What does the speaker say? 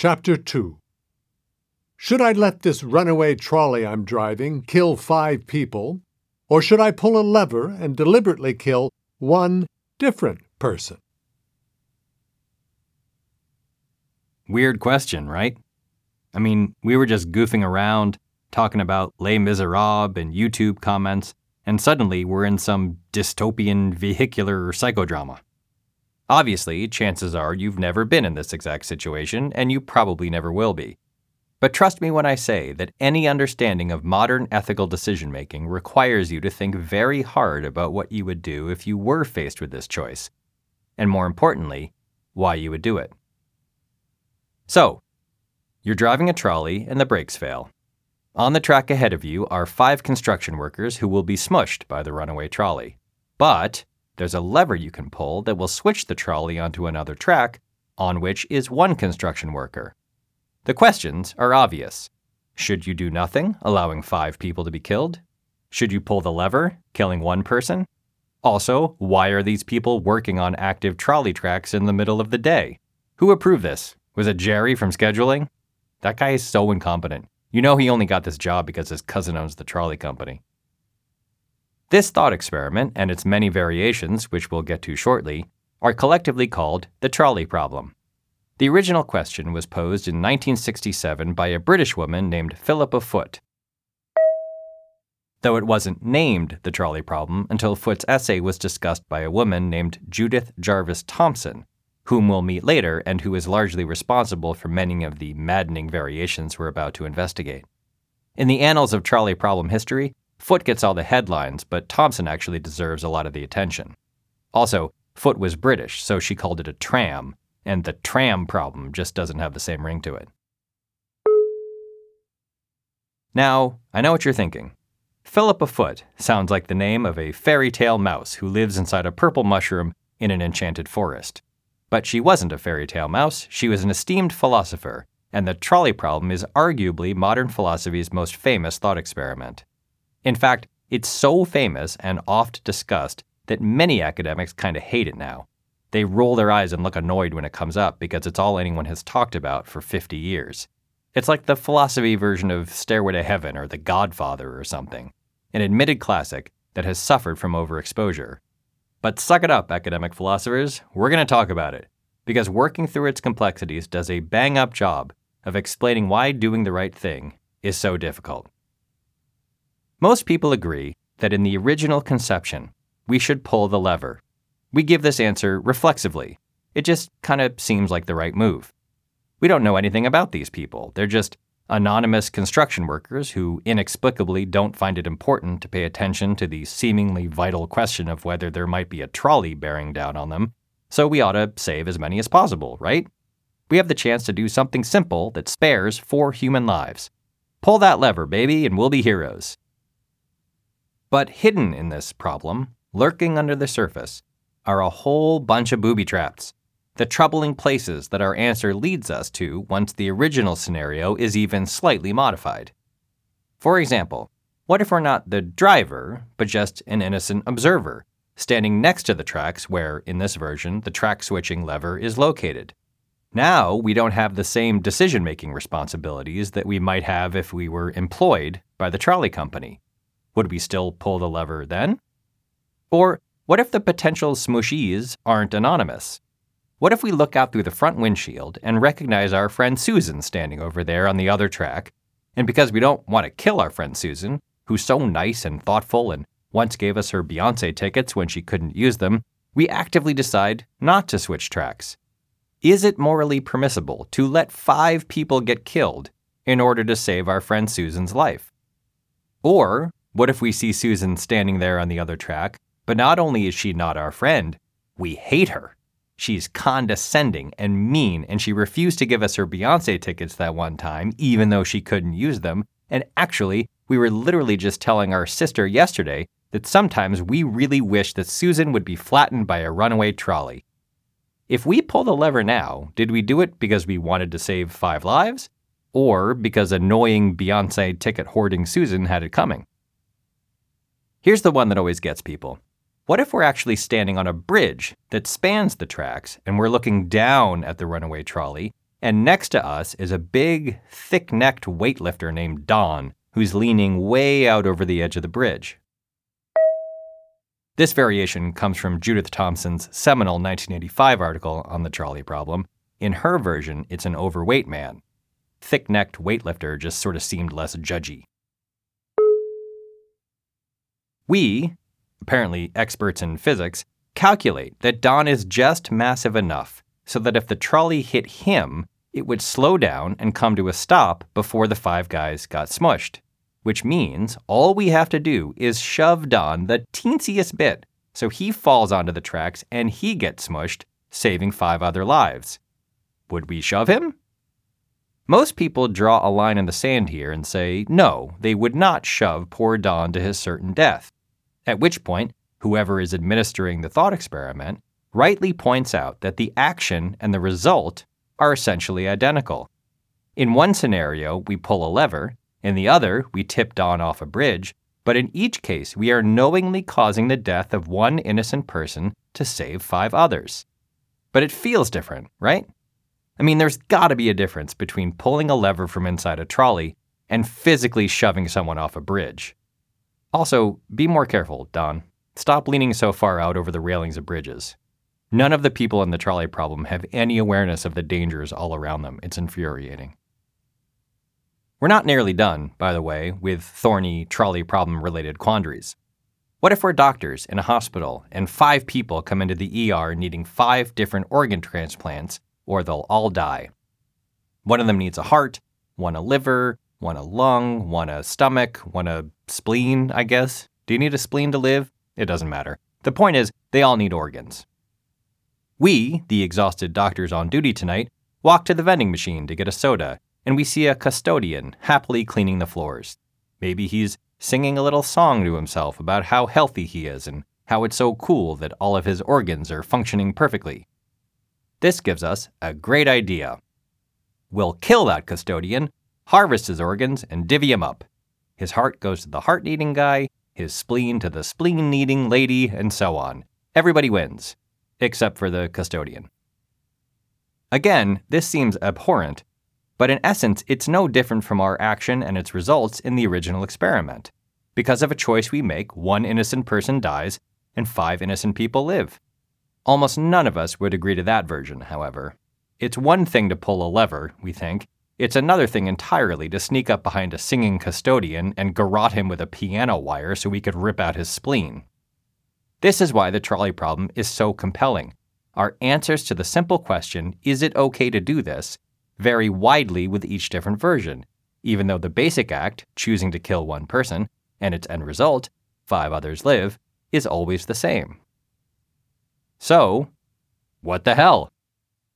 Chapter 2 Should I let this runaway trolley I'm driving kill five people, or should I pull a lever and deliberately kill one different person? Weird question, right? I mean, we were just goofing around, talking about Les Miserables and YouTube comments, and suddenly we're in some dystopian vehicular psychodrama. Obviously, chances are you've never been in this exact situation, and you probably never will be. But trust me when I say that any understanding of modern ethical decision making requires you to think very hard about what you would do if you were faced with this choice, and more importantly, why you would do it. So, you're driving a trolley and the brakes fail. On the track ahead of you are five construction workers who will be smushed by the runaway trolley. But there's a lever you can pull that will switch the trolley onto another track, on which is one construction worker. The questions are obvious. Should you do nothing, allowing five people to be killed? Should you pull the lever, killing one person? Also, why are these people working on active trolley tracks in the middle of the day? Who approved this? Was it Jerry from scheduling? That guy is so incompetent. You know he only got this job because his cousin owns the trolley company. This thought experiment and its many variations, which we'll get to shortly, are collectively called the trolley problem. The original question was posed in 1967 by a British woman named Philippa Foot. Though it wasn't named the trolley problem until Foot's essay was discussed by a woman named Judith Jarvis Thomson, whom we'll meet later and who is largely responsible for many of the maddening variations we're about to investigate. In the annals of trolley problem history, Foot gets all the headlines, but Thomson actually deserves a lot of the attention. Also, Foot was British, so she called it a tram, and the tram problem just doesn't have the same ring to it. Now, I know what you're thinking. Philippa Foot sounds like the name of a fairy tale mouse who lives inside a purple mushroom in an enchanted forest. But she wasn't a fairy tale mouse, she was an esteemed philosopher, and the trolley problem is arguably modern philosophy's most famous thought experiment. In fact, it's so famous and oft discussed that many academics kind of hate it now. They roll their eyes and look annoyed when it comes up because it's all anyone has talked about for 50 years. It's like the philosophy version of Stairway to Heaven or The Godfather or something, an admitted classic that has suffered from overexposure. But suck it up, academic philosophers. We're going to talk about it, because working through its complexities does a bang up job of explaining why doing the right thing is so difficult. Most people agree that in the original conception, we should pull the lever. We give this answer reflexively. It just kind of seems like the right move. We don't know anything about these people. They're just anonymous construction workers who inexplicably don't find it important to pay attention to the seemingly vital question of whether there might be a trolley bearing down on them, so we ought to save as many as possible, right? We have the chance to do something simple that spares four human lives. Pull that lever, baby, and we'll be heroes. But hidden in this problem, lurking under the surface, are a whole bunch of booby traps the troubling places that our answer leads us to once the original scenario is even slightly modified. For example, what if we're not the driver, but just an innocent observer, standing next to the tracks where, in this version, the track switching lever is located? Now we don't have the same decision making responsibilities that we might have if we were employed by the trolley company. Would we still pull the lever then? Or what if the potential smushies aren't anonymous? What if we look out through the front windshield and recognize our friend Susan standing over there on the other track? And because we don't want to kill our friend Susan, who's so nice and thoughtful and once gave us her Beyonce tickets when she couldn't use them, we actively decide not to switch tracks. Is it morally permissible to let five people get killed in order to save our friend Susan's life? Or what if we see Susan standing there on the other track, but not only is she not our friend, we hate her? She's condescending and mean, and she refused to give us her Beyonce tickets that one time, even though she couldn't use them. And actually, we were literally just telling our sister yesterday that sometimes we really wish that Susan would be flattened by a runaway trolley. If we pull the lever now, did we do it because we wanted to save five lives? Or because annoying Beyonce ticket hoarding Susan had it coming? Here's the one that always gets people. What if we're actually standing on a bridge that spans the tracks and we're looking down at the runaway trolley, and next to us is a big, thick necked weightlifter named Don, who's leaning way out over the edge of the bridge. This variation comes from Judith Thomson's seminal 1985 article on the trolley problem. In her version, it's an overweight man. Thick necked weightlifter just sort of seemed less judgy. We, apparently experts in physics, calculate that Don is just massive enough so that if the trolley hit him, it would slow down and come to a stop before the five guys got smushed. Which means all we have to do is shove Don the teensiest bit so he falls onto the tracks and he gets smushed, saving five other lives. Would we shove him? Most people draw a line in the sand here and say no, they would not shove poor Don to his certain death. At which point, whoever is administering the thought experiment rightly points out that the action and the result are essentially identical. In one scenario, we pull a lever, in the other, we tip Don off a bridge, but in each case, we are knowingly causing the death of one innocent person to save five others. But it feels different, right? I mean, there's gotta be a difference between pulling a lever from inside a trolley and physically shoving someone off a bridge. Also, be more careful, Don. Stop leaning so far out over the railings of bridges. None of the people in the trolley problem have any awareness of the dangers all around them. It's infuriating. We're not nearly done, by the way, with thorny trolley problem related quandaries. What if we're doctors in a hospital and five people come into the ER needing five different organ transplants, or they'll all die? One of them needs a heart, one a liver, one a lung, one a stomach, one a spleen, I guess. Do you need a spleen to live? It doesn't matter. The point is, they all need organs. We, the exhausted doctors on duty tonight, walk to the vending machine to get a soda, and we see a custodian happily cleaning the floors. Maybe he's singing a little song to himself about how healthy he is and how it's so cool that all of his organs are functioning perfectly. This gives us a great idea. We'll kill that custodian, harvest his organs, and divvy him up. His heart goes to the heart needing guy, his spleen to the spleen needing lady, and so on. Everybody wins except for the custodian. Again, this seems abhorrent, but in essence, it's no different from our action and its results in the original experiment. Because of a choice we make, one innocent person dies and five innocent people live. Almost none of us would agree to that version, however. It's one thing to pull a lever, we think. It's another thing entirely to sneak up behind a singing custodian and garrote him with a piano wire so we could rip out his spleen. This is why the trolley problem is so compelling. Our answers to the simple question, is it okay to do this, vary widely with each different version, even though the basic act, choosing to kill one person, and its end result, five others live, is always the same. So, what the hell?